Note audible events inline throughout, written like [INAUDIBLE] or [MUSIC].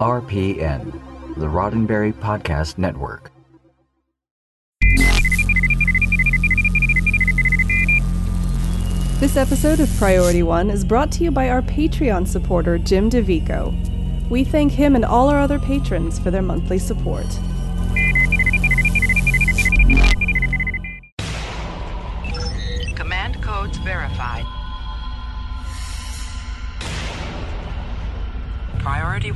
RPN, the Roddenberry Podcast Network. This episode of Priority One is brought to you by our Patreon supporter, Jim DeVico. We thank him and all our other patrons for their monthly support.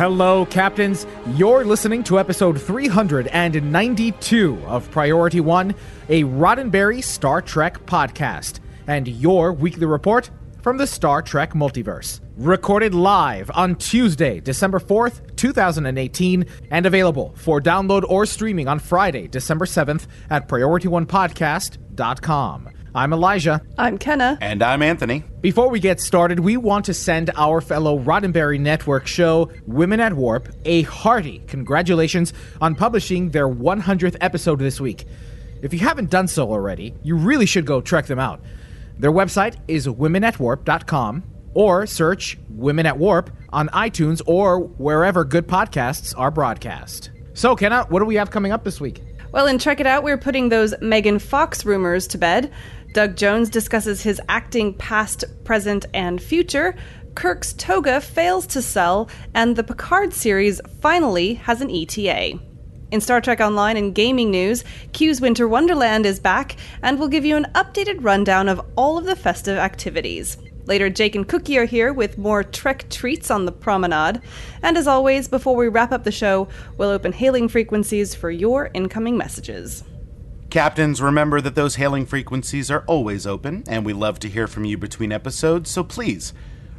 Hello, Captains. You're listening to episode 392 of Priority One, a Roddenberry Star Trek podcast, and your weekly report from the Star Trek multiverse. Recorded live on Tuesday, December 4th, 2018, and available for download or streaming on Friday, December 7th at PriorityOnePodcast.com. I'm Elijah. I'm Kenna. And I'm Anthony. Before we get started, we want to send our fellow Roddenberry Network show, Women at Warp, a hearty congratulations on publishing their 100th episode this week. If you haven't done so already, you really should go check them out. Their website is womenatwarp.com or search Women at Warp on iTunes or wherever good podcasts are broadcast. So, Kenna, what do we have coming up this week? Well, in Check It Out, we're putting those Megan Fox rumors to bed. Doug Jones discusses his acting past, present, and future. Kirk's toga fails to sell, and the Picard series finally has an ETA. In Star Trek Online and gaming news, Q's Winter Wonderland is back, and we'll give you an updated rundown of all of the festive activities. Later, Jake and Cookie are here with more Trek treats on the promenade. And as always, before we wrap up the show, we'll open hailing frequencies for your incoming messages. Captains, remember that those hailing frequencies are always open, and we love to hear from you between episodes, so please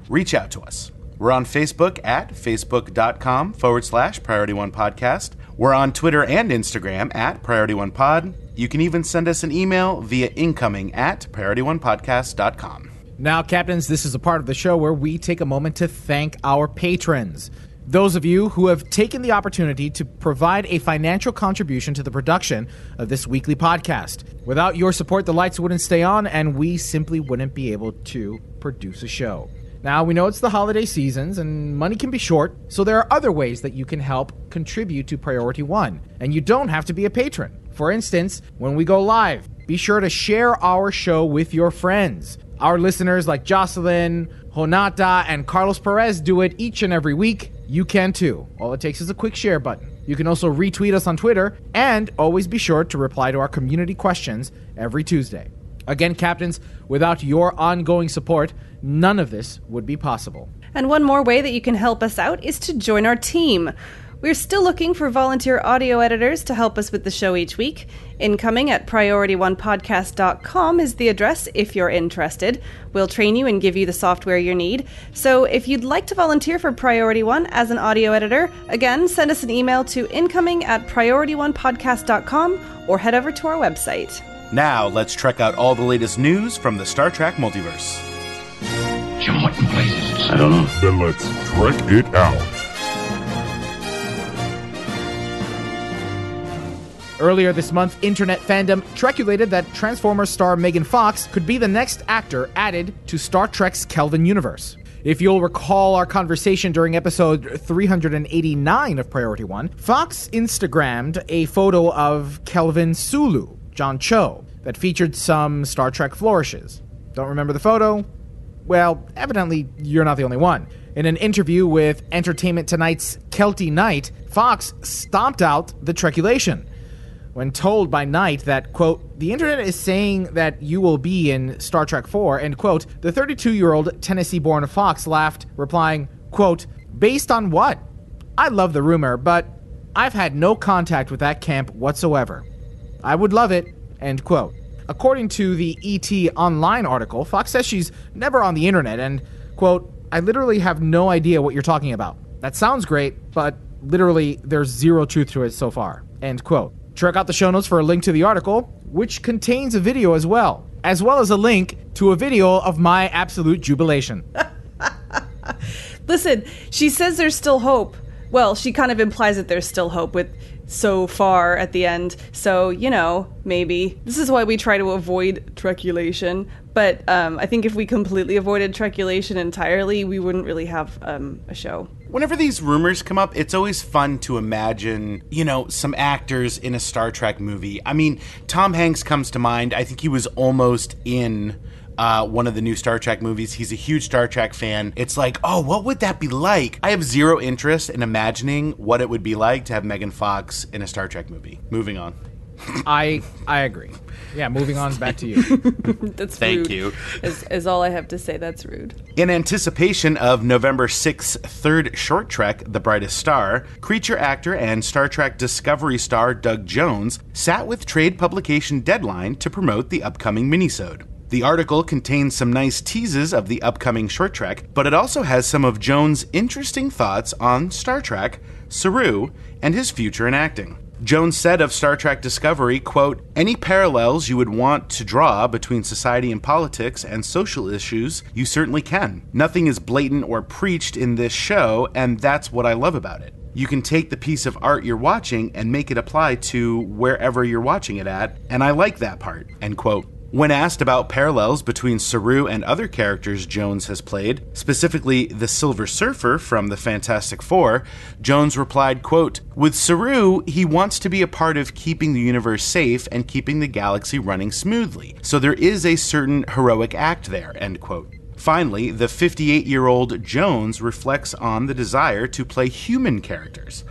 reach out to us. We're on Facebook at facebook.com forward slash Priority One Podcast. We're on Twitter and Instagram at Priority One Pod. You can even send us an email via incoming at PriorityOnePodcast.com. Now, Captains, this is a part of the show where we take a moment to thank our patrons. Those of you who have taken the opportunity to provide a financial contribution to the production of this weekly podcast. Without your support, the lights wouldn't stay on and we simply wouldn't be able to produce a show. Now, we know it's the holiday seasons and money can be short, so there are other ways that you can help contribute to Priority One. And you don't have to be a patron. For instance, when we go live, be sure to share our show with your friends. Our listeners like Jocelyn, Honata, and Carlos Perez do it each and every week. You can too. All it takes is a quick share button. You can also retweet us on Twitter, and always be sure to reply to our community questions every Tuesday. Again, Captains, without your ongoing support, none of this would be possible. And one more way that you can help us out is to join our team. We're still looking for volunteer audio editors to help us with the show each week. Incoming at priorityonepodcast.com is the address if you're interested. We'll train you and give you the software you need. So if you'd like to volunteer for Priority One as an audio editor, again, send us an email to incoming at priorityonepodcast.com or head over to our website. Now, let's check out all the latest news from the Star Trek multiverse. Jim, what in blazes? I don't know. Then let's trek it out. Earlier this month, internet fandom treculated that Transformers star Megan Fox could be the next actor added to Star Trek's Kelvin universe. If you'll recall our conversation during episode 389 of Priority One, Fox Instagrammed a photo of Kelvin Sulu, John Cho, that featured some Star Trek flourishes. Don't remember the photo? Well, evidently, you're not the only one. In an interview with Entertainment Tonight's Keltie Knight, Fox stomped out the treculation when told by Knight that, quote, the internet is saying that you will be in Star Trek 4, end quote, the 32 year old Tennessee born Fox laughed, replying, quote, based on what? I love the rumor, but I've had no contact with that camp whatsoever. I would love it, end quote. According to the ET Online article, Fox says she's never on the internet and, quote, I literally have no idea what you're talking about. That sounds great, but literally there's zero truth to it so far. End quote. Check out the show notes for a link to the article, which contains a video as well, as well as a link to a video of my absolute jubilation. [LAUGHS] Listen, she says there's still hope. Well, she kind of implies that there's still hope with so far at the end. So, you know, maybe. This is why we try to avoid treculation. But um, I think if we completely avoided treculation entirely, we wouldn't really have um, a show. Whenever these rumors come up, it's always fun to imagine, you know, some actors in a Star Trek movie. I mean, Tom Hanks comes to mind. I think he was almost in uh, one of the new Star Trek movies. He's a huge Star Trek fan. It's like, oh, what would that be like? I have zero interest in imagining what it would be like to have Megan Fox in a Star Trek movie. Moving on. I I agree. Yeah, moving on back to you. [LAUGHS] That's Thank rude. you. Is, is all I have to say. That's rude. In anticipation of November 6th third short trek, The Brightest Star, creature actor and Star Trek Discovery star Doug Jones sat with trade publication Deadline to promote the upcoming minisode. The article contains some nice teases of the upcoming short trek, but it also has some of Jones' interesting thoughts on Star Trek, Saru, and his future in acting. Jones said of Star Trek Discovery, quote, any parallels you would want to draw between society and politics and social issues, you certainly can. Nothing is blatant or preached in this show, and that's what I love about it. You can take the piece of art you're watching and make it apply to wherever you're watching it at, and I like that part, end quote. When asked about parallels between Saru and other characters Jones has played, specifically the Silver Surfer from the Fantastic Four, Jones replied, quote, With Saru, he wants to be a part of keeping the universe safe and keeping the galaxy running smoothly. So there is a certain heroic act there, end quote. Finally, the 58 year old Jones reflects on the desire to play human characters.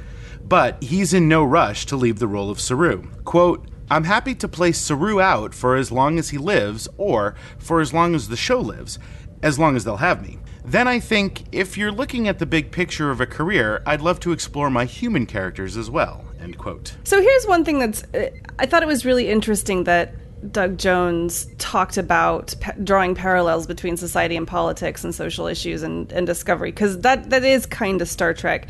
But he's in no rush to leave the role of Saru. Quote, I'm happy to play Saru out for as long as he lives, or for as long as the show lives, as long as they'll have me. Then I think if you're looking at the big picture of a career, I'd love to explore my human characters as well. End quote. So here's one thing that's uh, I thought it was really interesting that Doug Jones talked about drawing parallels between society and politics and social issues and, and discovery because that that is kind of Star Trek.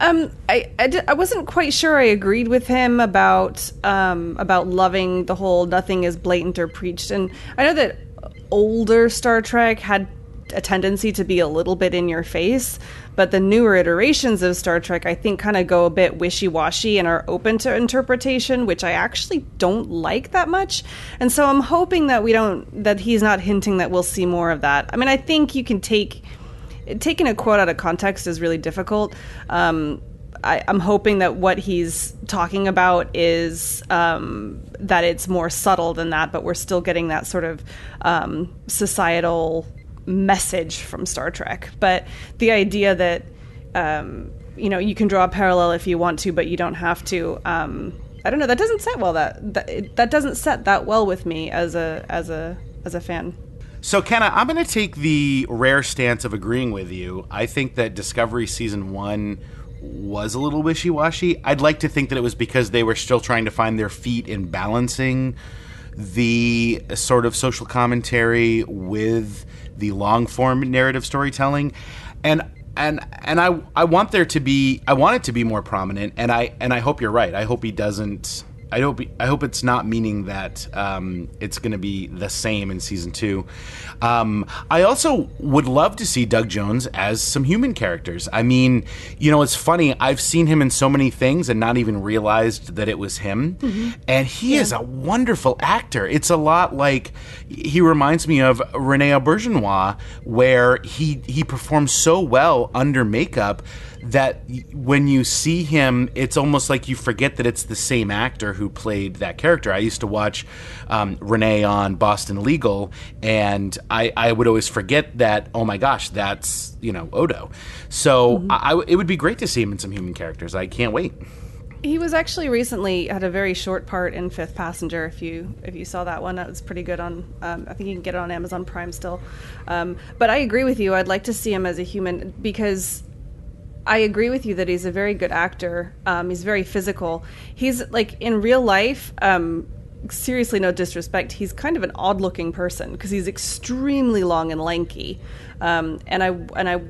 Um, I, wasn't quite sure I agreed with him about um, about loving the whole nothing is blatant or preached, and I know that older Star Trek had a tendency to be a little bit in your face, but the newer iterations of Star Trek, I think, kind of go a bit wishy washy and are open to interpretation, which I actually don't like that much. And so I'm hoping that we don't, that he's not hinting that we'll see more of that. I mean, I think you can take, taking a quote out of context is really difficult. Um, I, I'm hoping that what he's talking about is um, that it's more subtle than that, but we're still getting that sort of um, societal message from Star Trek. But the idea that um, you know you can draw a parallel if you want to, but you don't have to. Um, I don't know. That doesn't set well. That that, that doesn't set that well with me as a as a as a fan. So, Kenna, I'm going to take the rare stance of agreeing with you. I think that Discovery Season 1 was a little wishy washy. I'd like to think that it was because they were still trying to find their feet in balancing the sort of social commentary with the long form narrative storytelling. And and and I I want there to be I want it to be more prominent and I and I hope you're right. I hope he doesn't I hope I hope it's not meaning that um, it's going to be the same in season two. Um, I also would love to see Doug Jones as some human characters. I mean, you know, it's funny. I've seen him in so many things and not even realized that it was him. And he is a wonderful actor. It's a lot like he reminds me of Rene Auberjonois, where he he performs so well under makeup that when you see him, it's almost like you forget that it's the same actor who played that character. I used to watch um, Renee on Boston Legal, and I, I would always forget that. Oh my gosh, that's you know Odo. So I, I- it would be great to see him in some human characters. I can't wait. He was actually recently had a very short part in Fifth Passenger. If you if you saw that one, that was pretty good on. Um, I think you can get it on Amazon Prime still. Um, but I agree with you. I'd like to see him as a human because I agree with you that he's a very good actor. Um, he's very physical. He's like in real life. Um, seriously, no disrespect. He's kind of an odd-looking person because he's extremely long and lanky. Um, and I and I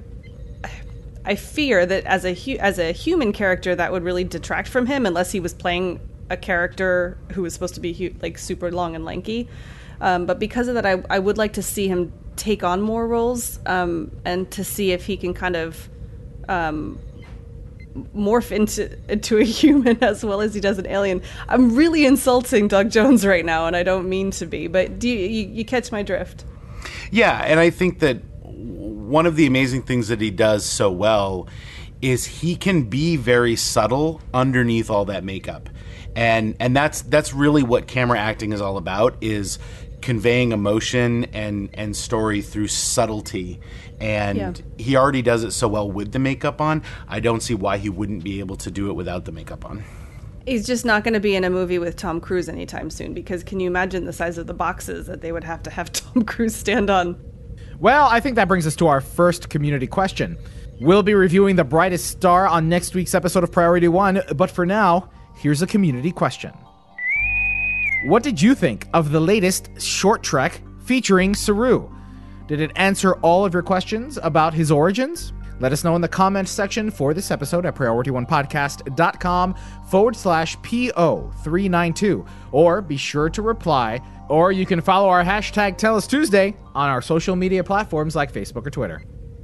I fear that as a hu- as a human character, that would really detract from him unless he was playing a character who was supposed to be hu- like super long and lanky. Um, but because of that, I, I would like to see him take on more roles um, and to see if he can kind of um, morph into into a [LAUGHS] human as well as he does an alien. I'm really insulting Doug Jones right now, and I don't mean to be. But do you, you, you catch my drift? Yeah, and I think that one of the amazing things that he does so well is he can be very subtle underneath all that makeup. And and that's that's really what camera acting is all about is conveying emotion and and story through subtlety. And Yeah. he already does it so well with the makeup on. I don't see why he wouldn't be able to do it without the makeup on. He's just not going to be in a movie with Tom Cruise anytime soon because can you imagine the size of the boxes that they would have to have [LAUGHS] Tom Cruise stand on? Well, I think that brings us to our first community question. We'll be reviewing the brightest star on next week's episode of Priority One, but for now, here's a community question. What did you think of the latest short trek featuring Saru? Did it answer all of your questions about his origins? Let us know in the comments section for this episode at priorityonepodcast.com forward slash PO392. Or be sure to reply, or you can follow our hashtag Tell Us Tuesday on our social media platforms like Facebook or Twitter.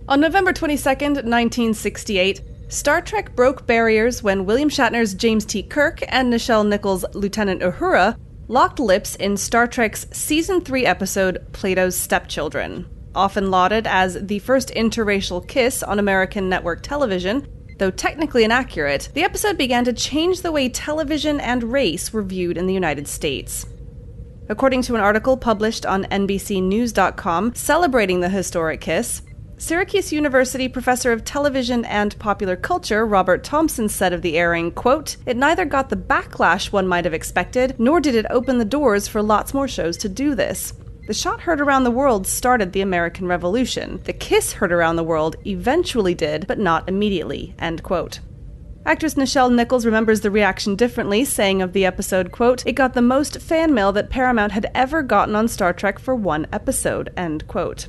On November 22nd, 1968, Star Trek broke barriers when William Shatner's James T. Kirk and Nichelle Nichols' Lieutenant Uhura locked lips in Star Trek's Season 3 episode Plato's Stepchildren. Often lauded as the first interracial kiss on American network television, though technically inaccurate, the episode began to change the way television and race were viewed in the United States. According to an article published on NBCNews.com celebrating the historic kiss, Syracuse University professor of television and popular culture Robert Thompson said of the airing, quote, "It neither got the backlash one might have expected, nor did it open the doors for lots more shows to do this. The shot heard around the world started the American Revolution. The kiss heard around the world eventually did, but not immediately." End quote. Actress Nichelle Nichols remembers the reaction differently, saying of the episode, quote, It got the most fan mail that Paramount had ever gotten on Star Trek for one episode, end quote.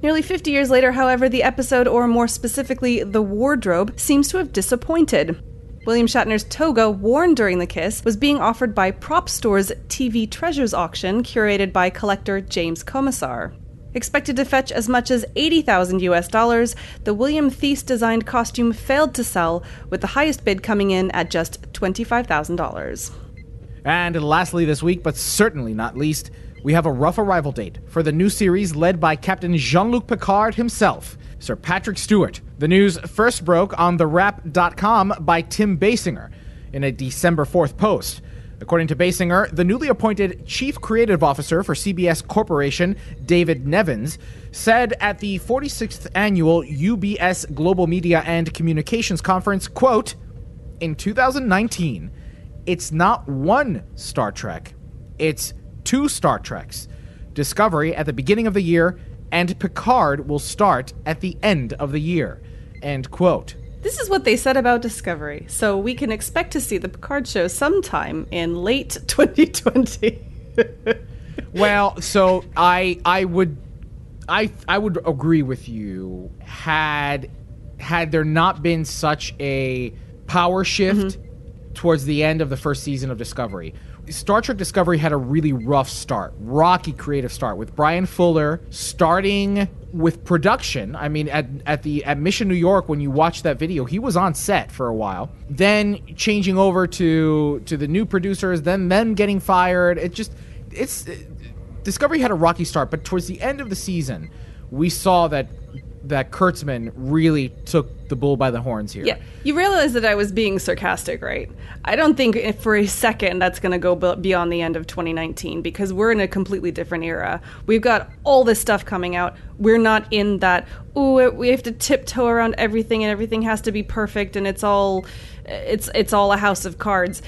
Nearly 50 years later, however, the episode, or more specifically, the wardrobe, seems to have disappointed. William Shatner's toga, worn during the kiss, was being offered by Prop Store's TV Treasures auction, curated by collector James Comisar. Expected to fetch as much as 80,000 US dollars, the William Theiss designed costume failed to sell, with the highest bid coming in at just $25,000. And lastly, this week, but certainly not least, we have a rough arrival date for the new series led by Captain Jean Luc Picard himself, Sir Patrick Stewart. The news first broke on TheWrap.com by Tim Baysinger in a December 4th post. According to Baysinger, the newly appointed Chief Creative Officer for CBS Corporation, David Nevins, said at the 46th annual UBS Global Media and Communications Conference, quote, in 2019, it's not one Star Trek, it's two Star Treks. Discovery at the beginning of the year, and Picard will start at the end of the year. End quote. This is what they said about Discovery, so we can expect to see the Picard show sometime in late [LAUGHS] 2020. [LAUGHS] Well, so I I would I I would agree with you had had there not been such a power shift mm-hmm. towards the end of the first season of Discovery. Star Trek Discovery had a really rough start, rocky creative start with Bryan Fuller starting with production. I mean, at, at the at Mission New York, when you watch that video, he was on set for a while. Then changing over to to the new producers, then them getting fired. It just it's Discovery had a rocky start, but towards the end of the season, we saw that that Kurtzman really took the bull by the horns here. yeah, you realize that I was being sarcastic, right? I don't think for a second that's going to go beyond the end of 2019 because we're in a completely different era. We've got all this stuff coming out. We're not in that, ooh, we have to tiptoe around everything and everything has to be perfect and it's all it's it's all a house of cards.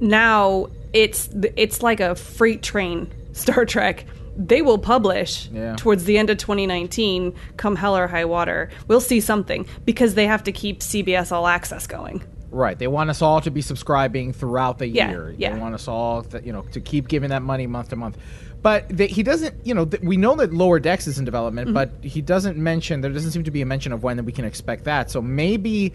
Now it's it's like a freight train [LAUGHS] Star Trek. They will publish Yeah. towards the end of 2019, come hell or high water. We'll see something because they have to keep CBS All Access going. Right. They want us all to be subscribing throughout the Yeah, year. yeah. They want us all, to, you know, to keep giving that money month to month. But the, he doesn't, you know, th- we know that Lower Decks is in development, mm-hmm. but he doesn't mention, there doesn't seem to be a mention of when that we can expect that. So maybe,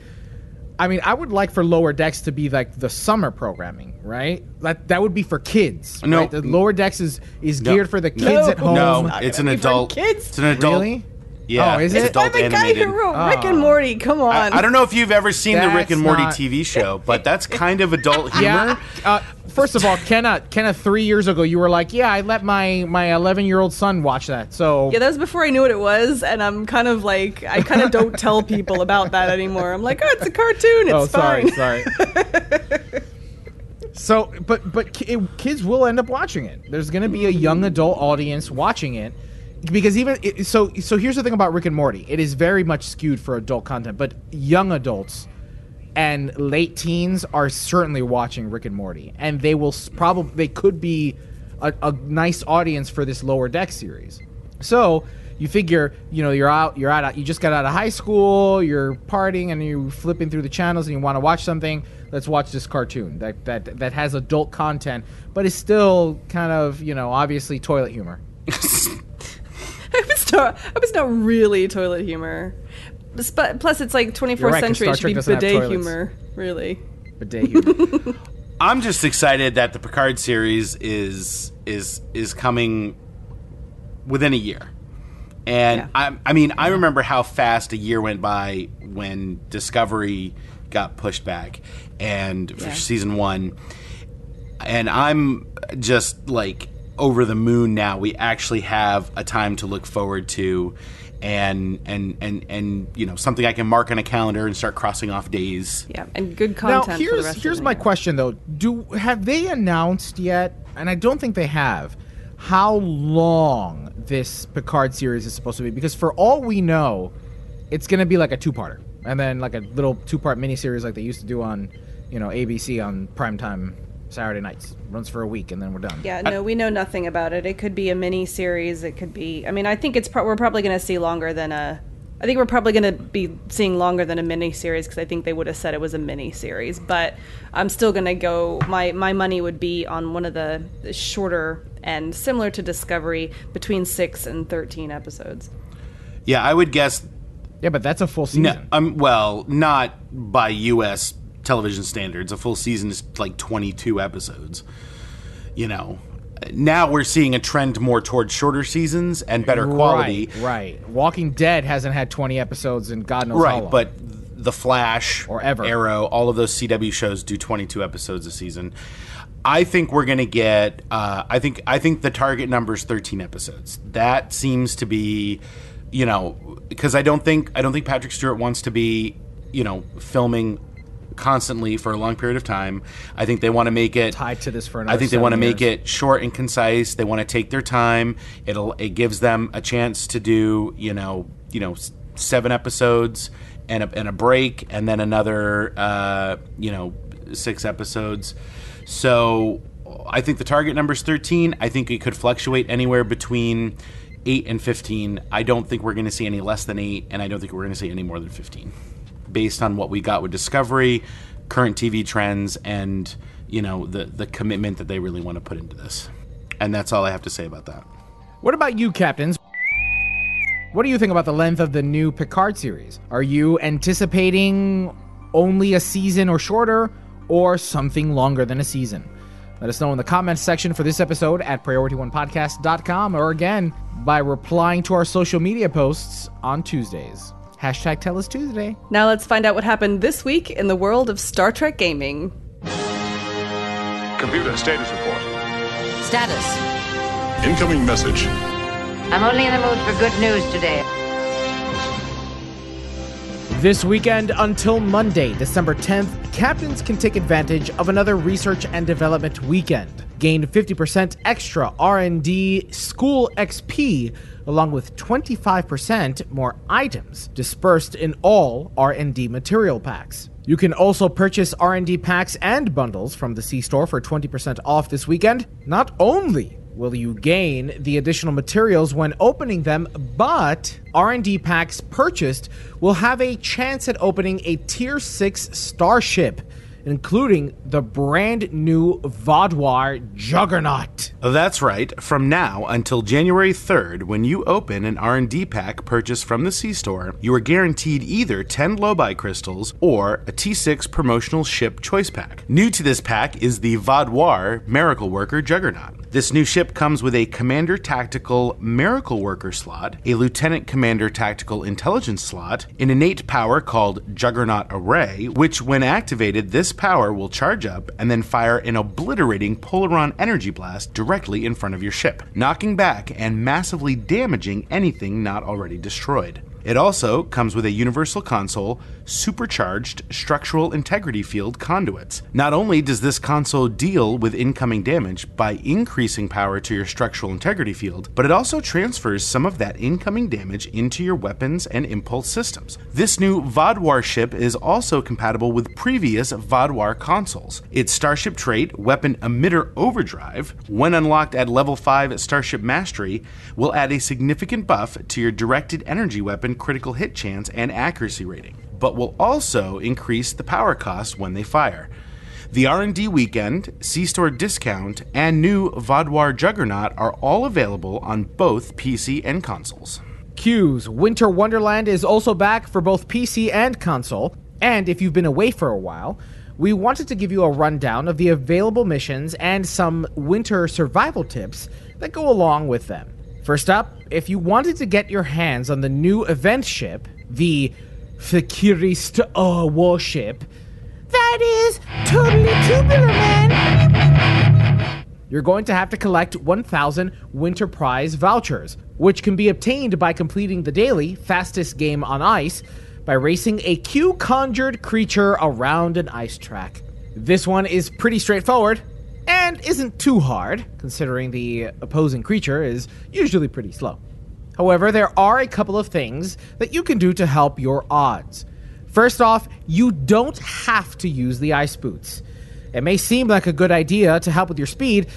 I mean, I would like for Lower Decks to be like the summer programming, right? That that would be for kids. No. right? The Lower Decks is, is No. geared for the kids No. at home. No, not it's an gonna be for adult. kids. It's an adult. Really? Yeah, Oh, is it's it? adult I'm the guy animated. who wrote Rick Oh. and Morty. Come on. I, I don't know if you've ever seen the Rick and Morty not- TV show, [LAUGHS] but that's kind of adult humor. Yeah. Uh, first of all, Kenna, Kenna, three years ago, you were like, "Yeah, I let my my 11 year old son watch that." So Yeah, that was before I knew what it was, and I'm kind of like I kind of don't tell people about that anymore. I'm like, oh, it's a cartoon. It's oh, sorry, fine. sorry. [LAUGHS] so, but but it- kids will end up watching it. There's going to be a young adult audience watching it because even so. So here's the thing about Rick and Morty: it is very much skewed for adult content, but young adults and late teens are certainly watching Rick and Morty, and they will probably they could be a, a nice audience for this Lower Deck series. So you figure, you know, you're out, you're out, you just got out of high school, you're partying, and you're flipping through the channels, and you want to watch something. Let's watch this cartoon that that that has adult content, but is still kind of, you know, obviously toilet humor. [LAUGHS] I was not. Not really toilet humor. But plus, it's like 24th You're right, 'cause century. It should be bidet humor, really. Bidet humor. [LAUGHS] I'm just excited that the Picard series is is is coming within a year. And Yeah. I, I mean, I remember how fast a year went by when Discovery got pushed back, and for Yeah. season one, and I'm just like over the moon now. We actually have a time to look forward to, and and and and you know something I can mark on a calendar and start crossing off days. Yeah, and good now content. for the here's rest here's the my year. question though do have they announced yet and i don't think they have how long this picard series is supposed to be because for all we know it's going to be like a two-parter and then like a little two-part miniseries like they used to do on you know abc on primetime saturday nights runs for a week and then we're done Yeah, no, we know nothing about it. It could be a mini series. It could be. I mean, I think it's. Pro- we're probably going to see longer than a. I think we're probably going to be seeing longer than a mini series because I think they would have said it was a mini series. But I'm still going to go. My my money would be on one of the shorter and similar to Discovery between six and thirteen episodes. Yeah, I would guess yeah but that's a full season No, um, well, not by U.S. television standards. A full season is like 22 episodes. You know, now we're seeing a trend more towards shorter seasons and better quality. right right walking dead hasn't had 20 episodes in god knows how Right, long. but The Flash Or ever. Arrow, all of those CW shows do 22 episodes a season. I think we're going to get. Uh, I think. I think the target number is 13 episodes. That seems to be, you know, because I don't think I don't think Patrick Stewart wants to be, you know, filming constantly for a long period of time. I think they want to make it tied to this for I think they want to make it short and concise. They want to take their time. It'll it gives them a chance to do you know you know seven episodes and a, and a break and then another uh, you know six episodes. So I think the target number is thirteen. I think it could fluctuate anywhere between eight and fifteen. I don't think we're going to see any less than eight, and I don't think we're going to see any more than fifteen based on what we got with Discovery, current TV trends, and you know the the commitment that they really want to put into this. And that's all I have to say about that. What about you, captains? What do you think about the length of the new Picard series? Are you anticipating only a season or shorter, or something longer than a season? Let us know in the comments section for this episode at PriorityOnePodcast.com or again by replying to our social media posts on Tuesdays. Hashtag Tell Us Tuesday. Now let's find out what happened this week in the world of Star Trek gaming. Computer status report. Status. Incoming message. I'm only in the mood for good news today. This weekend until Monday, December 10th, captains can take advantage of another research and development weekend. Gain 50% extra R&D school XP along with 25% more items dispersed in all R&D material packs. You can also purchase R&D packs and bundles from the C-store for 20% off this weekend. Not only will you gain the additional materials when opening them, but R&D packs purchased will have a chance at opening a tier 6 starship including the brand new Vaadwaur Juggernaut. Oh, that's right. From now until January 3rd, when you open an R&D pack purchased from the C-Store, you are guaranteed either 10 Lobi crystals or a T6 promotional ship choice pack. New to this pack is the Vaadwaur Miracle Worker Juggernaut. This new ship comes with a Commander Tactical Miracle Worker slot, a Lieutenant Commander Tactical Intelligence slot, an innate power called Juggernaut Array, which, when activated, this power will charge up and then fire an obliterating Polaron energy blast directly in front of your ship, knocking back and massively damaging anything not already destroyed. It also comes with a universal console, supercharged structural integrity field conduits. Not only does this console deal with incoming damage by increasing power to your structural integrity field, but it also transfers some of that incoming damage into your weapons and impulse systems. This new Vaadwaur ship is also compatible with previous Vaadwaur consoles. Its Starship trait, Weapon Emitter Overdrive, when unlocked at level 5 Starship Mastery, will add a significant buff to your directed energy weapon critical hit chance and accuracy rating, but will also increase the power cost when they fire. The R&D weekend, C-Store discount, and new Vaadwaur Juggernaut are all available on both PC and consoles. Q's Winter Wonderland is also back for both PC and console, and if you've been away for a while, we wanted to give you a rundown of the available missions and some winter survival tips that go along with them. First up, if you wanted to get your hands on the new event ship, the Fakirist uh, warship, that is totally tubular, man! You're going to have to collect 1,000 Winter Prize vouchers, which can be obtained by completing the daily fastest game on ice by racing a Q conjured creature around an ice track. This one is pretty straightforward and isn't too hard, considering the opposing creature is usually pretty slow. However, there are a couple of things that you can do to help your odds. First off, you don't have to use the ice boots. It may seem like a good idea to help with your speed,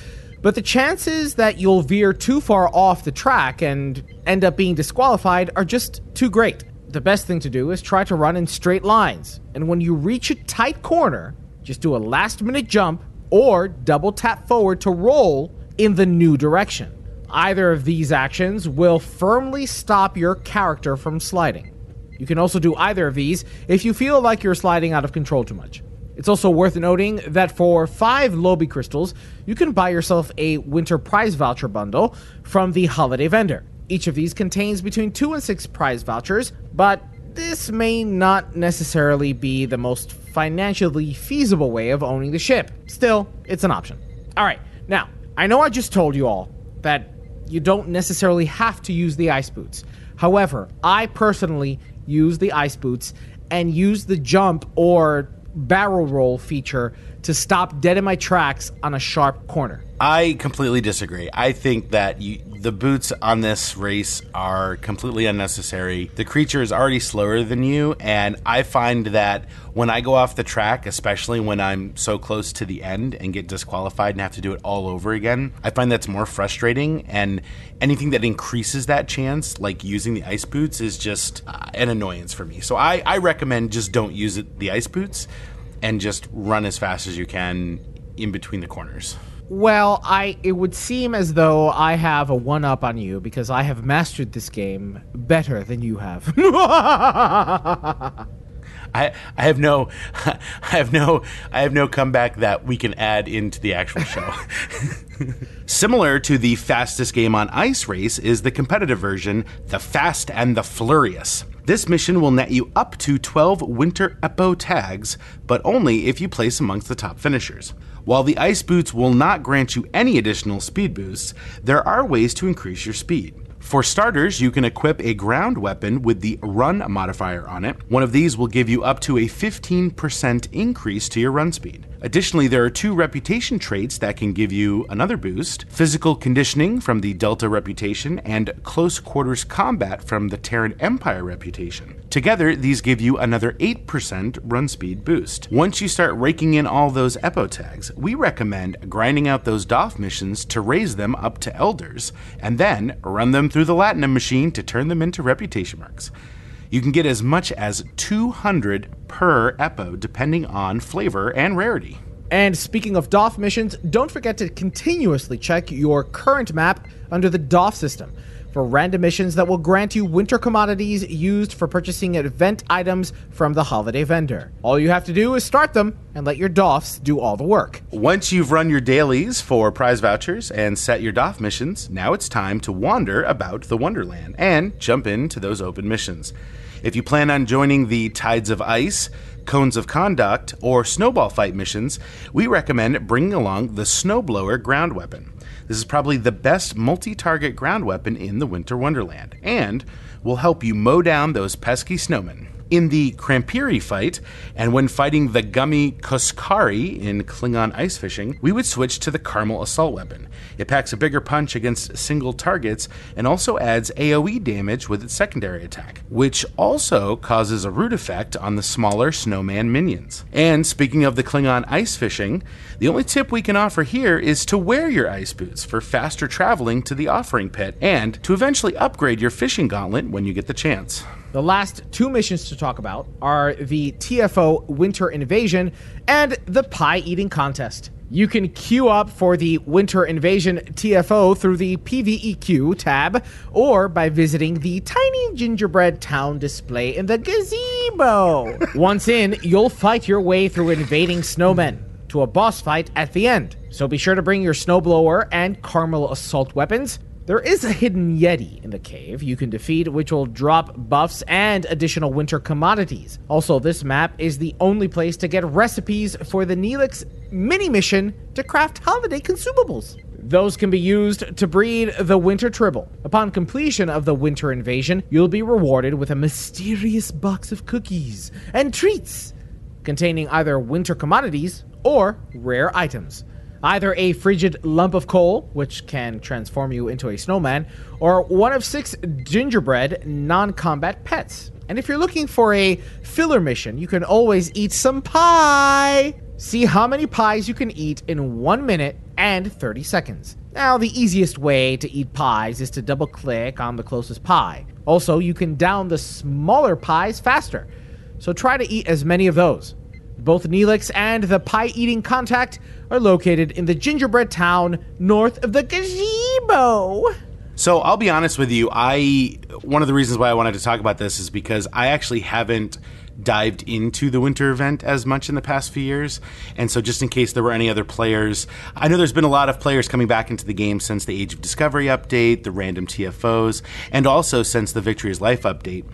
but the chances that you'll veer too far off the track and end up being disqualified are just too great. The best thing to do is try to run in straight lines, and when you reach a tight corner, just do a last minute jump or double tap forward to roll in the new direction. Either of these actions will firmly stop your character from sliding. You can also do either of these if you feel like you're sliding out of control too much. It's also worth noting that for 5 Lobi crystals, you can buy yourself a winter prize voucher bundle from the holiday vendor. Each of these contains between 2 and 6 prize vouchers, but this may not necessarily be the most financially feasible way of owning the ship. Still, it's an option. All right, now, I know I just told you all that you don't necessarily have to use the ice boots. However, I personally use the ice boots and use the jump or barrel roll feature to stop dead in my tracks on a sharp corner. I completely disagree. I think that you, the boots on this race are completely unnecessary. The creature is already slower than you, and I find that when I go off the track, especially when I'm so close to the end and get disqualified and have to do it all over again, I find that's more frustrating. And anything that increases that chance, like using the ice boots, is just uh, an annoyance for me. So I, I recommend just don't use it, the ice boots and just run as fast as you can in between the corners. Well, I it would seem as though I have a one up on you because I have mastered this game better than you have. [LAUGHS] I I have no [LAUGHS] I have no I have no comeback that we can add into the actual show. [LAUGHS] Similar to the fastest game on ice race is the competitive version, the Fast and the Furious. This mission will net you up to 12 Winter Epohh tags, but only if you place amongst the top finishers. While the ice boots will not grant you any additional speed boosts, there are ways to increase your speed. For starters, you can equip a ground weapon with the run modifier on it. One of these will give you up to a 15% increase to your run speed. Additionally, there are two reputation traits that can give you another boost physical conditioning from the Delta reputation, and close quarters combat from the Terran Empire reputation. Together, these give you another 8% run speed boost. Once you start raking in all those Epohh tags, we recommend grinding out those DOFF missions to raise them up to Elders, and then run them through the Latinum machine to turn them into reputation marks. You can get as much as 200 per Epohh, depending on flavor and rarity. And speaking of DOFF missions, don't forget to continuously check your current map under the DOFF system for random missions that will grant you winter commodities used for purchasing event items from the holiday vendor. All you have to do is start them and let your doffs do all the work. Once you've run your dailies for prize vouchers and set your doff missions, now it's time to wander about the Wonderland and jump into those open missions. If you plan on joining the Tides of Ice, Cones of Conduct, or Snowball Fight missions, we recommend bringing along the Snowblower ground weapon. This is probably the best multi target ground weapon in the Winter Wonderland, and will help you mow down those pesky snowmen. In the Krampiri fight, and when fighting the Gummy Koskari in Klingon ice fishing, we would switch to the Caramel assault weapon. It packs a bigger punch against single targets and also adds AoE damage with its secondary attack, which also causes a root effect on the smaller snowman minions. And speaking of the Klingon ice fishing, the only tip we can offer here is to wear your ice boots for faster traveling to the offering pit and to eventually upgrade your fishing gauntlet when you get the chance. The last two missions to talk about are the TFO Winter Invasion and the Pie Eating Contest. You can queue up for the Winter Invasion TFO through the PVEQ tab or by visiting the tiny gingerbread town display in the gazebo. [LAUGHS] Once in, you'll fight your way through invading snowmen to a boss fight at the end. So be sure to bring your snowblower and caramel assault weapons. There is a hidden Yeti in the cave you can defeat, which will drop buffs and additional winter commodities. Also, this map is the only place to get recipes for the Neelix mini mission to craft holiday consumables. Those can be used to breed the Winter Tribble. Upon completion of the Winter Invasion, you'll be rewarded with a mysterious box of cookies and treats containing either winter commodities or rare items. Either a frigid lump of coal, which can transform you into a snowman, or one of six gingerbread non combat pets. And if you're looking for a filler mission, you can always eat some pie. See how many pies you can eat in 1 minute and 30 seconds. Now, the easiest way to eat pies is to double click on the closest pie. Also, you can down the smaller pies faster. So try to eat as many of those. Both Neelix and the pie eating contact are located in the gingerbread town north of the gazebo. So I'll be honest with you. I one of the reasons why I wanted to talk about this is because I actually haven't dived into the winter event as much in the past few years. And so, just in case there were any other players, I know there's been a lot of players coming back into the game since the Age of Discovery update, the random TFOs, and also since the Victory is Life update.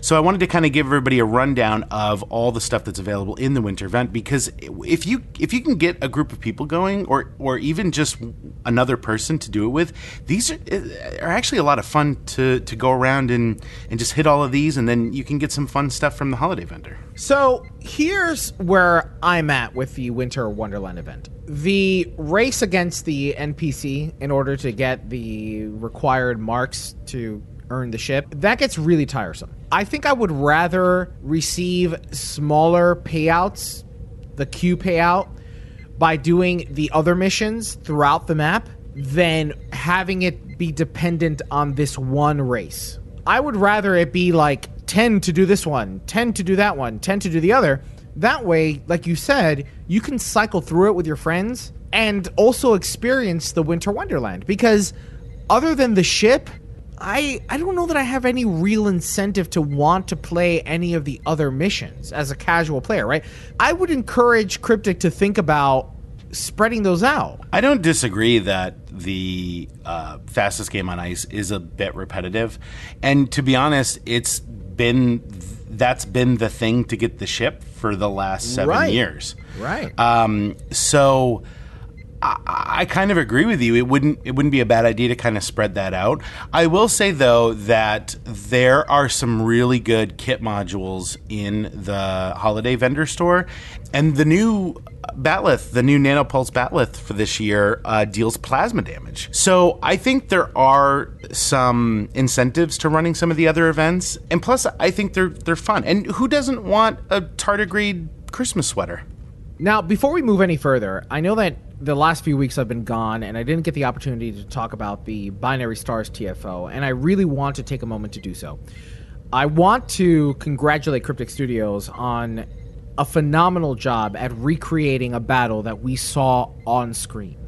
So I wanted to kind of give everybody a rundown of all the stuff that's available in the winter event because if you if you can get a group of people going or or even just another person to do it with, these are, eh, are actually a lot of fun to to go around and and just hit all of these and then you can get some fun stuff from the holiday vendor. So here's where I'm at with the Winter Wonderland event. The race against the NPC in order to get the required marks to earn the ship, that gets really tiresome. I think I would rather receive smaller payouts, the Q payout, by doing the other missions throughout the map than having it be dependent on this one race. I would rather it be like 10 to do this one, 10 to do that one, 10 to do the other. That way, like you said, you can cycle through it with your friends and also experience the Winter Wonderland because other than the ship, I I don't know that I have any real incentive to want to play any of the other missions as a casual player, right? I would encourage Cryptic to think about spreading those out. I don't disagree that the uh, fastest game on ice is a bit repetitive, and to be honest, it's been that's been the thing to get the ship for the last seven Right. years. Right. Um, so I, I kind of agree with you. It wouldn't it wouldn't be a bad idea to kind of spread that out. I will say though that there are some really good kit modules in the holiday vendor store, and the new Bat'leth, the new Nanopulse Bat'leth for this year, uh, deals plasma damage. So I think there are some incentives to running some of the other events, and plus I think they're they're fun. And who doesn't want a tardigrade Christmas sweater? Now, before we move any further, I know that the last few weeks I've been gone and I didn't get the opportunity to talk about the Binary Stars TFO, and I really want to take a moment to do so. I want to congratulate Cryptic Studios on a phenomenal job at recreating a battle that we saw on screen.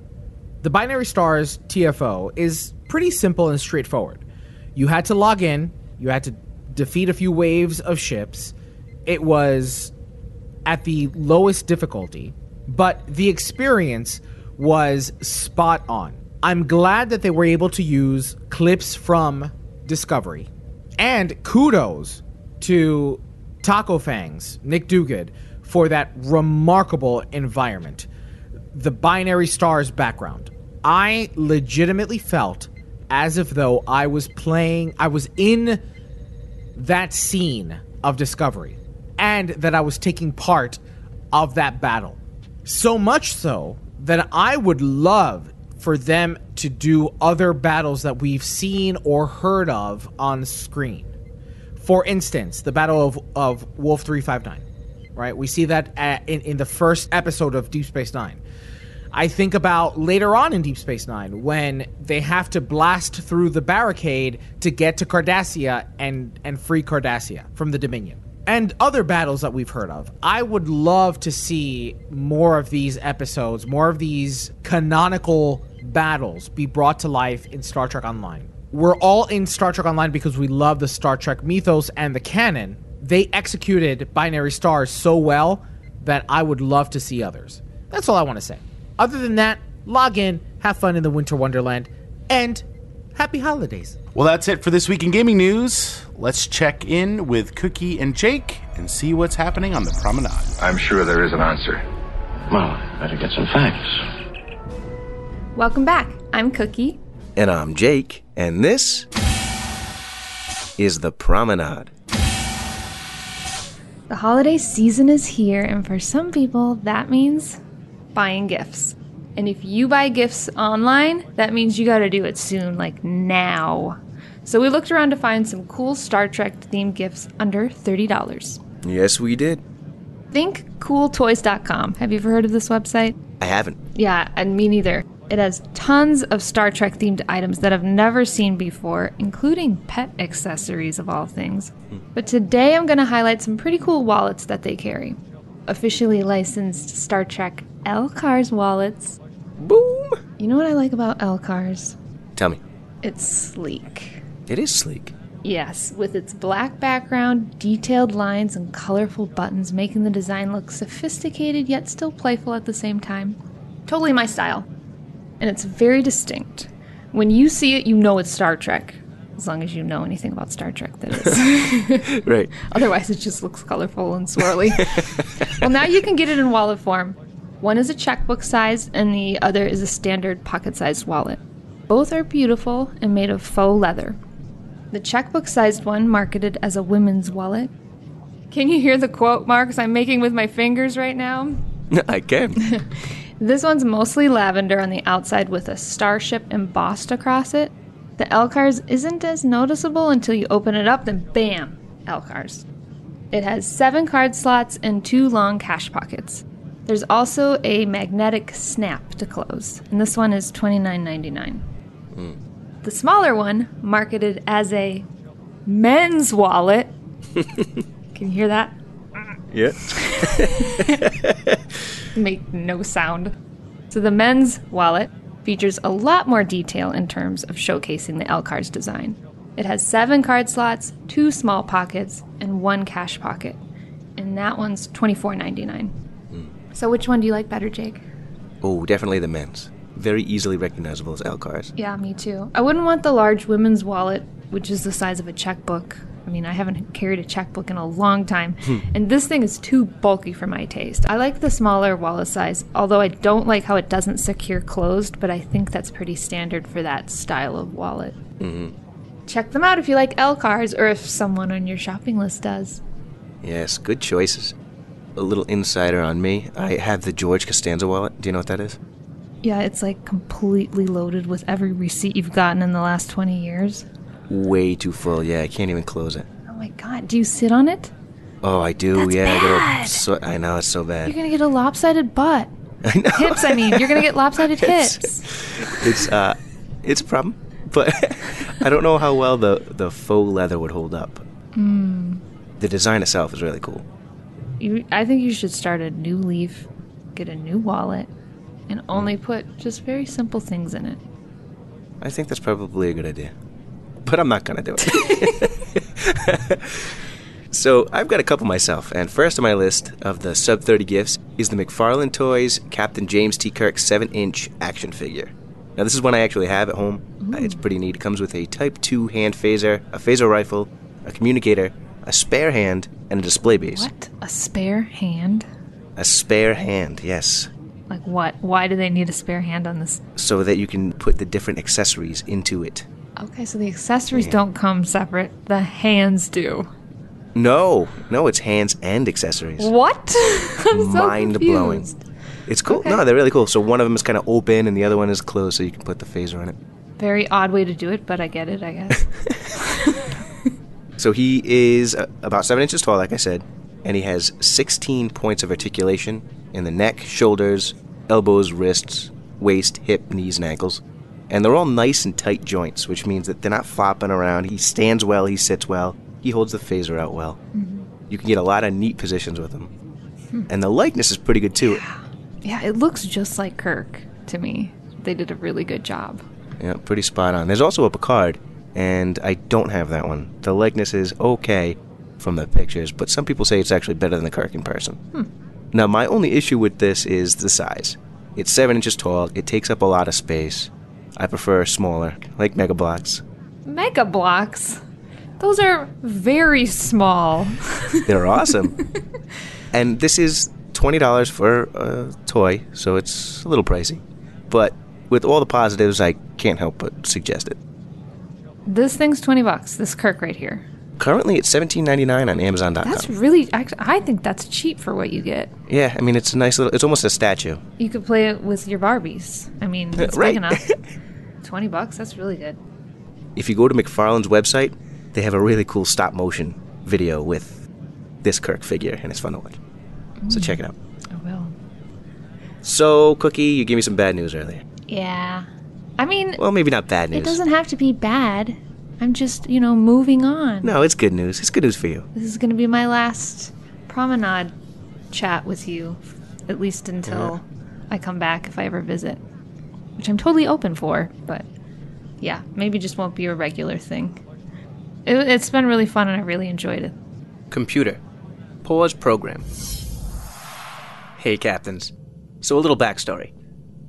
The Binary Stars TFO is pretty simple and straightforward. You had to log in, you had to defeat a few waves of ships. It was at the lowest difficulty, but the experience was spot on. I'm glad that they were able to use clips from Discovery. And kudos to Taco Fangs, Nick Duguid, for that remarkable environment. The binary stars background. I legitimately felt as if though I was playing, I was in that scene of Discovery and that I was taking part of that battle. So much so that I would love for them to do other battles that we've seen or heard of on screen. For instance, the Battle of, of Wolf 359, right? We see that at, in, in the first episode of Deep Space Nine. I think about later on in Deep Space Nine when they have to blast through the barricade to get to Cardassia and, and free Cardassia from the Dominion. And other battles that we've heard of. I would love to see more of these episodes, more of these canonical battles be brought to life in Star Trek Online. We're all in Star Trek Online because we love the Star Trek mythos and the canon. They executed Binary Stars so well that I would love to see others. That's all I want to say. Other than that, log in, have fun in the Winter Wonderland, and happy holidays. Well, that's it for this week in gaming news. Let's check in with Cookie and Jake and see what's happening on the promenade. I'm sure there is an answer. Well, I better get some facts. Welcome back. I'm Cookie. And I'm Jake, and this is the promenade. The holiday season is here, and for some people, that means buying gifts. And if you buy gifts online, that means you gotta do it soon, like now. So we looked around to find some cool Star Trek themed gifts under $30. Yes, we did. ThinkCoolToys.com. Have you ever heard of this website? I haven't. Yeah, and me neither. It has tons of Star Trek themed items that I've never seen before, including pet accessories of all things. Hmm. But today I'm going to highlight some pretty cool wallets that they carry. Officially licensed Star Trek LCARS wallets. Boom! You know what I like about LCARS? Tell me. It's sleek. It is sleek. Yes, with its black background, detailed lines, and colorful buttons, making the design look sophisticated yet still playful at the same time. Totally my style. And it's very distinct. When you see it, you know it's Star Trek. As long as you know anything about Star Trek, that is. [LAUGHS] right. [LAUGHS] Otherwise, it just looks colorful and swirly. [LAUGHS] well, now you can get it in wallet form. One is a checkbook size, and the other is a standard pocket sized wallet. Both are beautiful and made of faux leather. The checkbook sized one, marketed as a women's wallet. Can you hear the quote marks I'm making with my fingers right now? I can. This one's mostly lavender on the outside with a starship embossed across it. The LCARS isn't as noticeable until you open it up, then bam, LCARS. It has seven card slots and two long cash pockets. There's also a magnetic snap to close, and this one is $29.99. Mm. The smaller one, marketed as a men's wallet. [LAUGHS] Can you hear that? Yeah. [LAUGHS] [LAUGHS] Make no sound. So the men's wallet features a lot more detail in terms of showcasing the LCARS design. It has seven card slots, two small pockets, and one cash pocket. And that one's $24.99. Mm. So which one do you like better, Jake? Oh, definitely the men's. Very easily recognizable as LCARS. Yeah, me too. I wouldn't want the large women's wallet, which is the size of a checkbook. I mean, I haven't carried a checkbook in a long time, and this thing is too bulky for my taste. I like the smaller wallet size, although I don't like how it doesn't secure closed, but I think that's pretty standard for that style of wallet. Mm-hmm. Check them out if you like LCARS or if someone on your shopping list does. Yes, good choices. A little insider on me. I have the George Costanza wallet. Do you know what that is? Yeah, it's like completely loaded with every receipt you've gotten in the last 20 years. Way too full. Yeah, I can't even close it. Oh my god, do you sit on it? Oh, I do. That's yeah, bad. I, so, I know it's so bad. You're gonna get a lopsided butt. [LAUGHS] I know. Hips, I mean, you're gonna get lopsided [LAUGHS] It's- hips. It's uh, it's a problem, but [LAUGHS] I don't know how well the the faux leather would hold up. Mm. The design itself is really cool. You, I think you should start a new leaf, get a new wallet, and only put just very simple things in it. I think that's probably a good idea. But I'm not going to do it. [LAUGHS] so I've got a couple myself, and first on my list of the sub 30 gifts is the McFarlane Toys Captain James T. Kirk 7 inch action figure. Now, this is one I actually have at home. Uh, It's pretty neat. It comes with a Type 2 hand phaser, a phaser rifle, a communicator, a spare hand, and a display base. What? A spare hand? A spare hand, yes. Like what? Why do they need a spare hand on this? So that you can put the different accessories into it. Okay, so the accessories don't come separate. The hands do. No, no, it's hands and accessories. What? [LAUGHS] I'm so Mind blowing. confused. It's cool. Okay. No, they're really cool. So one of them is kind of open and the other one is closed, so you can put the phaser on it. Very odd way to do it, but I get it, I guess. [LAUGHS] [LAUGHS] So he is uh, about seven inches tall, like I said, and he has 16 points of articulation in the neck, shoulders, elbows, wrists, waist, hip, knees, and ankles. And they're all nice and tight joints, which means that they're not flopping around. He stands well, he sits well, he holds the phaser out well. You can get a lot of neat positions with him. And the likeness is pretty good too. yeah, it looks just like Kirk to me. They did a really good job. Yeah, pretty spot on. There's also a Picard, and I don't have that one. The likeness is okay from the pictures, but some people say it's actually better than the Kirk in person. Hmm. Now, my only issue with this is the size. It's seven inches tall. It takes up a lot of space. I prefer smaller, like Mega Bloks. Mega Bloks. Those are very small. [LAUGHS] They're awesome. and this is twenty dollars for a toy, so it's a little pricey. But with all the positives, I can't help but suggest it. This thing's 20 bucks. This Kirk right here. Currently, it's seventeen ninety nine on Amazon.com. That's really I think that's cheap for what you get. Yeah, I mean it's a nice little. It's almost a statue. You could play it with your Barbies. I mean, it's [LAUGHS] Right. big enough. [LAUGHS] 20 bucks, that's really good. If you go to McFarlane's website, they have a really cool stop motion video with this Kirk figure, and it's fun to watch. So mm. check it out. I will. So, Cookie, you gave me some bad news earlier. Yeah. I mean, Well, maybe not bad news. it doesn't have to be bad. I'm just, you know, moving on. No, it's good news. It's good news for you. This is going to be my last promenade chat with you, at least until I come back if I ever visit, which I'm totally open for. But yeah, maybe just won't be a regular thing. It, it's been really fun and I really enjoyed it. Computer. Pause program. Hey, Captains. So, a little backstory.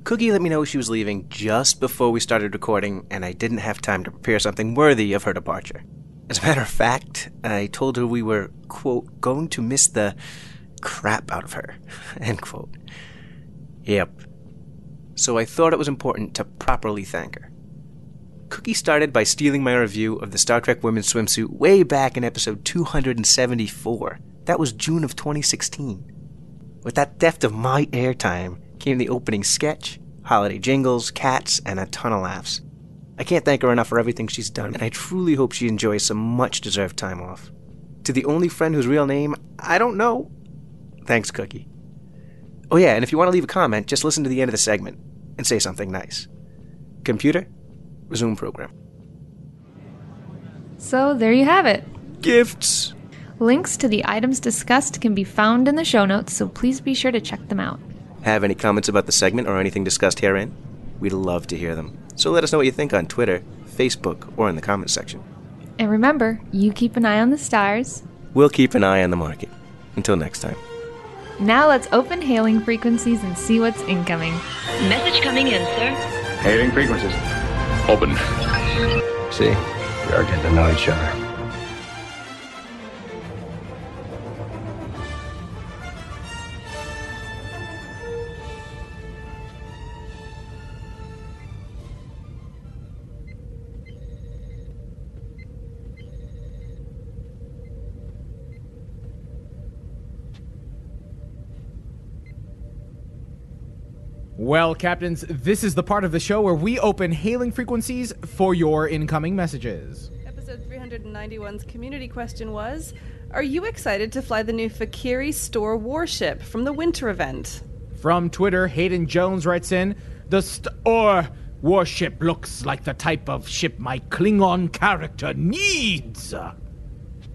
Cookie let me know she was leaving just before we started recording, and I didn't have time to prepare something worthy of her departure. As a matter of fact, I told her we were, quote, going to miss the crap out of her, [LAUGHS] end quote. Yep. So I thought it was important to properly thank her. Cookie started by stealing my review of the Star Trek women's swimsuit way back in episode 274. That was June of 2016. With that theft of my airtime came the opening sketch, holiday jingles, cats, and a ton of laughs. I can't thank her enough for everything she's done, and I truly hope she enjoys some much deserved time off. To the only friend whose real name I don't know, thanks, Cookie. Oh, yeah, and if you want to leave a comment, just listen to the end of the segment and say something nice. Computer, resume program. So there you have it. Gifts! Links to the items discussed can be found in the show notes, so please be sure to check them out. Have any comments about the segment or anything discussed herein? We'd love to hear them. So let us know what you think on Twitter, Facebook, or in the comments section. And remember, you keep an eye on the stars. We'll keep an eye on the market. Until next time. Now let's open hailing frequencies and see what's incoming. Message coming in, sir. Hailing frequencies. Open. See, we are getting to know each other. Well, Captains, this is the part of the show where we open hailing frequencies for your incoming messages. Episode 391's community question was Are you excited to fly the new Fek'Ihri Torch warship from the winter event? From Twitter, Hayden Jones writes in The Torch warship looks like the type of ship my Klingon character needs. That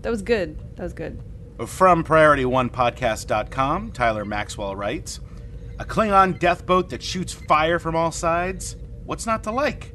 was good. That was good. From PriorityOnePodcast.com, Tyler Maxwell writes A Klingon death boat that shoots fire from all sides? What's not to like?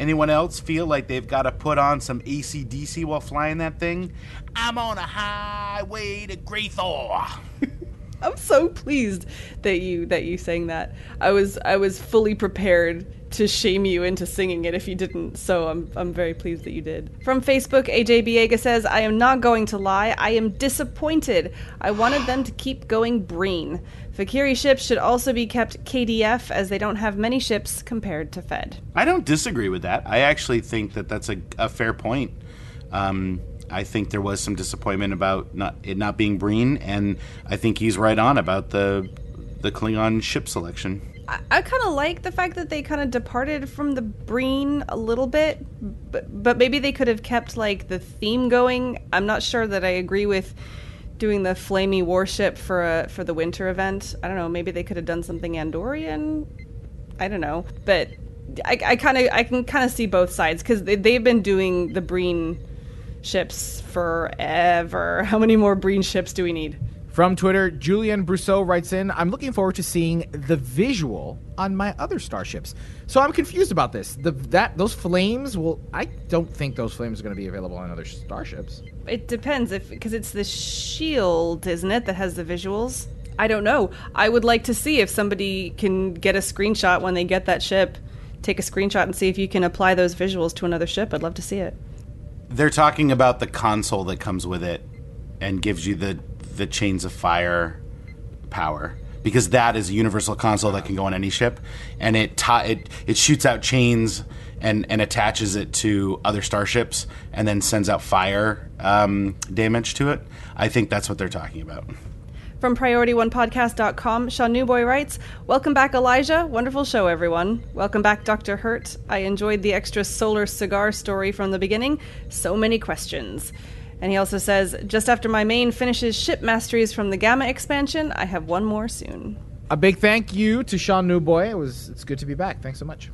Anyone else feel like they've got to put on some ACDC while flying that thing? I'm on a highway to Gre'thor. [LAUGHS] I'm so pleased that you that you sang that. I was I was fully prepared to shame you into singing it if you didn't. So I'm I'm very pleased that you did. From Facebook, AJ Biega says, "I am not going to lie. I am disappointed. I wanted them to keep going Breen. Fek'Ihri ships should also be kept KDF as they don't have many ships compared to Fed." I don't disagree with that. I actually think that that's a, a fair point. Um, I think there was some disappointment about not it not being Breen, and I think he's right on about the the Klingon ship selection. I, I kind of like the fact that they kind of departed from the Breen a little bit, but, but maybe they could have kept like the theme going. I'm not sure that I agree with doing the flamey warship for a for the winter event. I don't know. Maybe they could have done something Andorian. I don't know, but I, I kind of I can kind of see both sides because they, they've been doing the Breen ships forever. How many more Breen ships do we need? From Twitter, Julian Brousseau writes in, I'm looking forward to seeing the visual on my other starships. So I'm confused about this. The that those flames will I don't think those flames are going to be available on other starships. It depends if because it's the shield, isn't it, that has the visuals? I don't know. I would like to see if somebody can get a screenshot when they get that ship. Take a screenshot and see if you can apply those visuals to another ship. I'd love to see it. They're talking about the console that comes with it and gives you the the chains of fire power because that is a universal console that can go on any ship and it it it shoots out chains and and attaches it to other starships and then sends out fire um, damage to it. I think that's what they're talking about. From PriorityOnePodcast.com, Sean Newboy writes, Welcome back, Elijah. Wonderful show, everyone. Welcome back, Dr. Hurt. I enjoyed the extra solar cigar story from the beginning. So many questions. And he also says, Just after my main finishes ship masteries from the Gamma expansion, I have one more soon. A big thank you to Sean Newboy. It was it's good to be back. Thanks so much.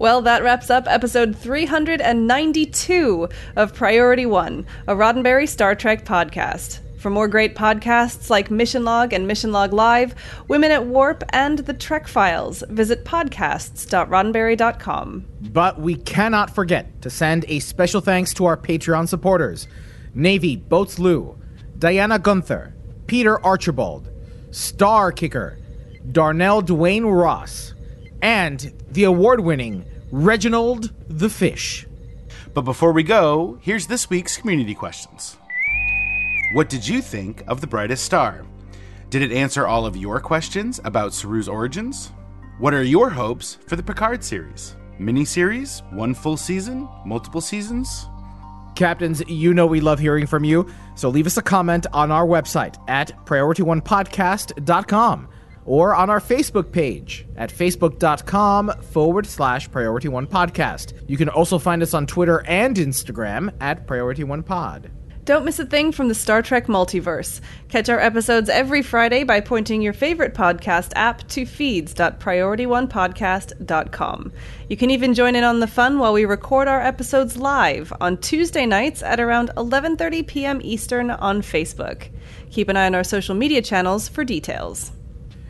Well, that wraps up episode 392 of Priority One, a Roddenberry Star Trek podcast. For more great podcasts like Mission Log and Mission Log Live, Women at Warp, and The Trek Files, visit podcasts.roddenberry.com. But we cannot forget to send a special thanks to our Patreon supporters Navy Boats Lou, Diana Gunther, Peter Archibald, Star Kicker, Darnell Dwayne Ross, and the award winning Reginald the Fish. But before we go, here's this week's community questions. What did you think of The Brightest Star? Did it answer all of your questions about Saru's origins? What are your hopes for the Picard series? Miniseries? One full season? Multiple seasons? Captains, you know we love hearing from you, so leave us a comment on our website at priorityonepodcast.com or on our Facebook page at facebook.com forward slash priority one podcast. You can also find us on Twitter and Instagram at priority one pod. Don't miss a thing from the Star Trek multiverse. Catch our episodes every Friday by pointing your favorite podcast app to feeds.priorityonepodcast.com. You can even join in on the fun while we record our episodes live on Tuesday nights at around 11:30 p.m. Eastern on Facebook. Keep an eye on our social media channels for details.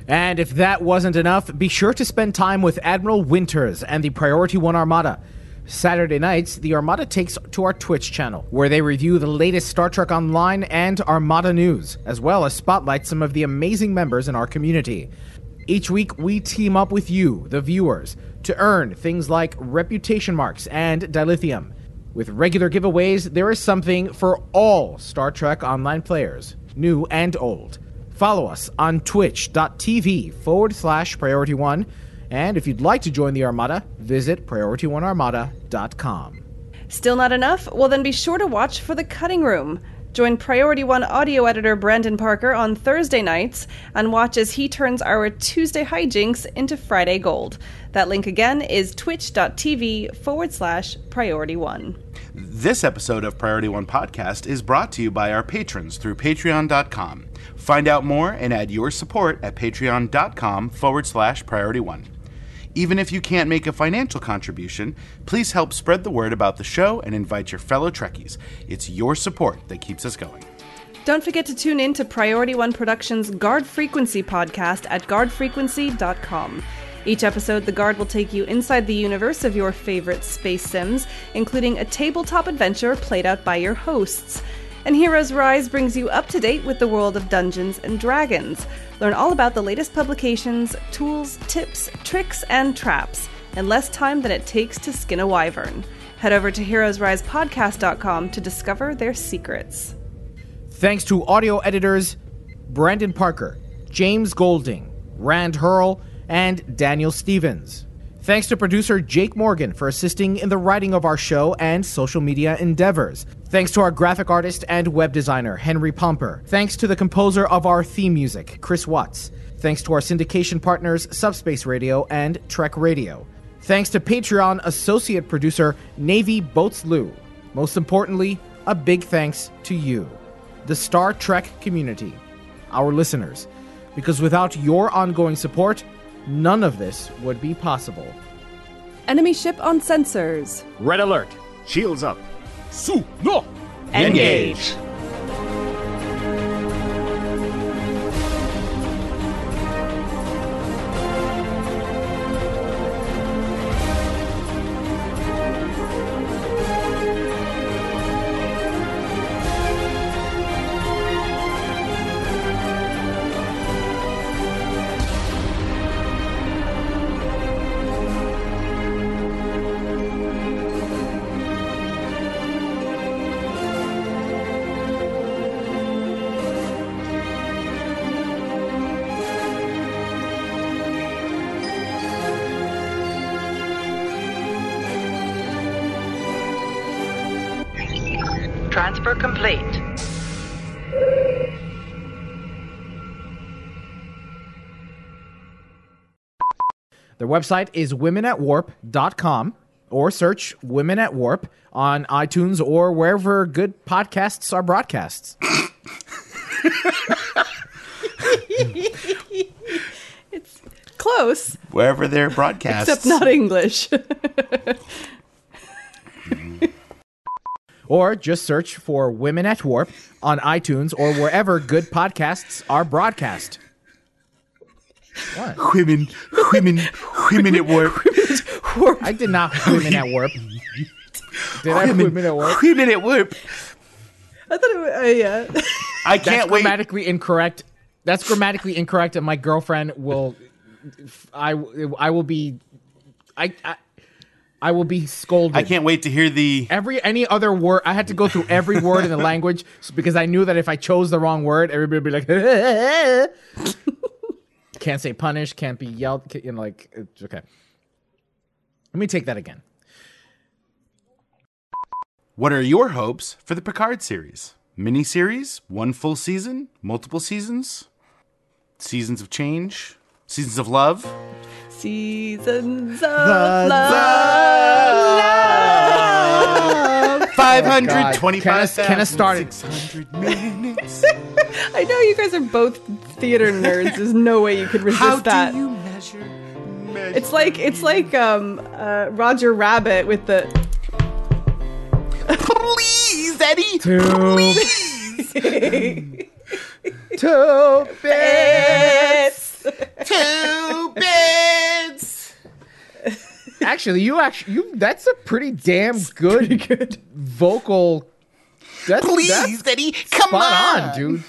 And if that wasn't enough, be sure to spend time with Admiral Winters and the Priority One Armada. Saturday nights, the Armada takes to our Twitch channel, where they review the latest Star Trek Online and Armada news, as well as spotlight some of the amazing members in our community. Each week, we team up with you, the viewers, to earn things like reputation marks and dilithium. With regular giveaways, there is something for all Star Trek Online players, new and old. Follow us on twitch.tv forward slash priority one and if you'd like to join the Armada, visit PriorityOneArmada.com. Still not enough? Well, then be sure to watch for The Cutting Room. Join Priority One audio editor Brandon Parker on Thursday nights and watch as he turns our Tuesday hijinks into Friday gold. That link again is twitch.tv forward slash priority one. This episode of Priority One Podcast is brought to you by our patrons through patreon.com. Find out more and add your support at patreon.com forward slash priority one. Even if you can't make a financial contribution, please help spread the word about the show and invite your fellow Trekkies. It's your support that keeps us going. Don't forget to tune in to Priority One Productions' Guard Frequency podcast at guardfrequency.com. Each episode, the Guard will take you inside the universe of your favorite space sims, including a tabletop adventure played out by your hosts. And Heroes Rise brings you up to date with the world of Dungeons and Dragons. Learn all about the latest publications, tools, tips, tricks, and traps in less time than it takes to skin a wyvern. Head over to heroesrisepodcast.com to discover their secrets. Thanks to audio editors Brandon Parker, James Golding, Rand Hurl, and Daniel Stevens. Thanks to producer Jake Morgan for assisting in the writing of our show and social media endeavors. Thanks to our graphic artist and web designer, Henry Pomper. Thanks to the composer of our theme music, Chris Watts. Thanks to our syndication partners, Subspace Radio and Trek Radio. Thanks to Patreon associate producer, Navy Boats Lou. Most importantly, a big thanks to you, the Star Trek community, our listeners, because without your ongoing support, none of this would be possible. Enemy ship on sensors. Red alert. Shields up. Su no. Engage. Transfer complete. Their website is womenatwarp.com or search Women at Warp on iTunes or wherever good podcasts are broadcasts. it's close, Wherever they're broadcast. except not English. [LAUGHS] or just search for Women at Warp on iTunes or wherever good podcasts are broadcast. What? Women, women, women at warp. I did not Women at Warp. Did I Women- Women at Warp? Women at work. I thought it was, uh, yeah. [LAUGHS] I can't wait. grammatically incorrect. That's grammatically incorrect, and my girlfriend will. I I will be. I I, I will be scolded. I can't wait to hear the. Every any other word, I had to go through every word in the [LAUGHS] language because I knew that if I chose the wrong word, everybody would be like, [LAUGHS] can't say punish, can't be yelled, ca- you know, like it's okay. Let me take that again. What are your hopes for the Picard series? Mini series? One full season? Multiple seasons? Seasons of change? Seasons of love? Seasons of The- love. 525,000. Can I- can I start it? 600 minutes. [LAUGHS] I know you guys are both theater nerds. There's no way you could resist How that. do you measure? measure It's like it's like um uh, Roger Rabbit with the Please, Eddie. Two [LAUGHS] bits. Two bits. Actually, you actually you that's a pretty damn good, good. vocal. That's, Please, that's Eddie. Come spot on. on, dude.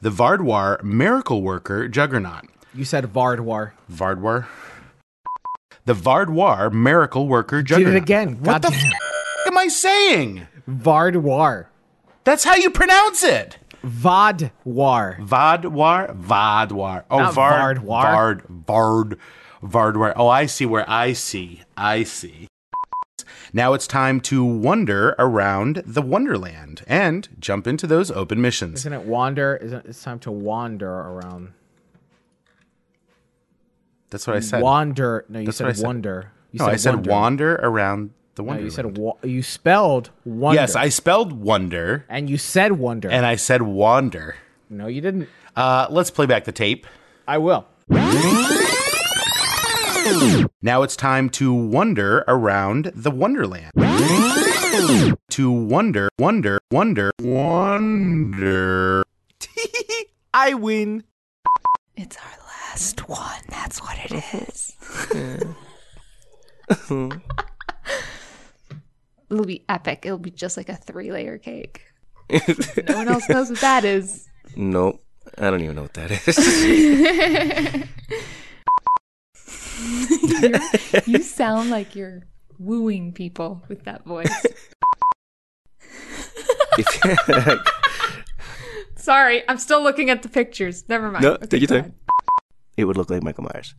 The Vardwar miracle worker Juggernaut. You said Vardwar. Vardwar. The Vardwar miracle worker Did Juggernaut. it again. What the f- am I saying? Vardwar. That's how you pronounce it. Vodwar. Vadwar? Vadwar. Oh, Not Vard. Vardwar. Vard. Vard. Vardwar. Oh, I see where I see. I see. Now it's time to wander around the Wonderland and jump into those open missions. Isn't it wander? Isn't it, it's time to wander around? That's what I said. Wander. No, you That's said, said. wonder. You no, I said wonder. wander around the No, you said wa- you spelled wonder. Yes, I spelled wonder and you said wonder. and I said wander. no, you didn't. Uh, let's play back the tape. I will. Now it's time to wander around the Wonderland. to wonder, wonder, wonder, wonder. [LAUGHS] I win. It's our last one. That's what it is. [LAUGHS] [LAUGHS] It'll be epic. It'll be just like a three layer cake. [LAUGHS] no one else knows what that is. Nope. I don't even know what that is. [LAUGHS] you sound like you're wooing people with that voice. [LAUGHS] Sorry, I'm still looking at the pictures. Never mind. no, Okay, take your time. It would look like Michael Myers.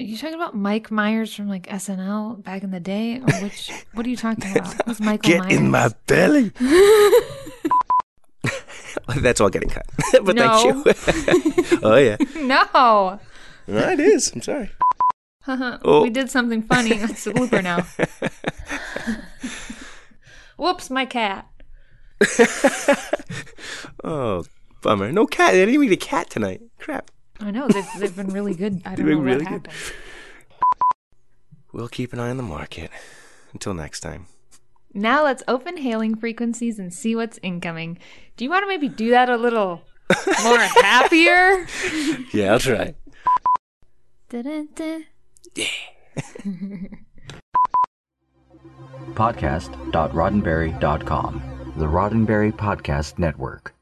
Are you talking about Mike Myers from like SNL back in the day, or which? what are you talking about? Who's [LAUGHS] Michael Get Myers? in my belly. [LAUGHS] That's all getting cut. [LAUGHS] but No. thank you. oh yeah. no. No, it is. I'm sorry. Uh-huh. Oh. We did something funny. It's a blooper now. Whoops, my cat. Oh, bummer. No cat. I didn't even eat a cat tonight. Crap. I know they've they've been really good. I don't They've know been what really good. happened. We'll keep an eye on the market. Until next time. Now let's open hailing frequencies and see what's incoming. Do you want to maybe do that a little [LAUGHS] more happier? Yeah, I'll try. Da-da-da. [LAUGHS] Podcast.roddenberry.com. The Roddenberry Podcast Network.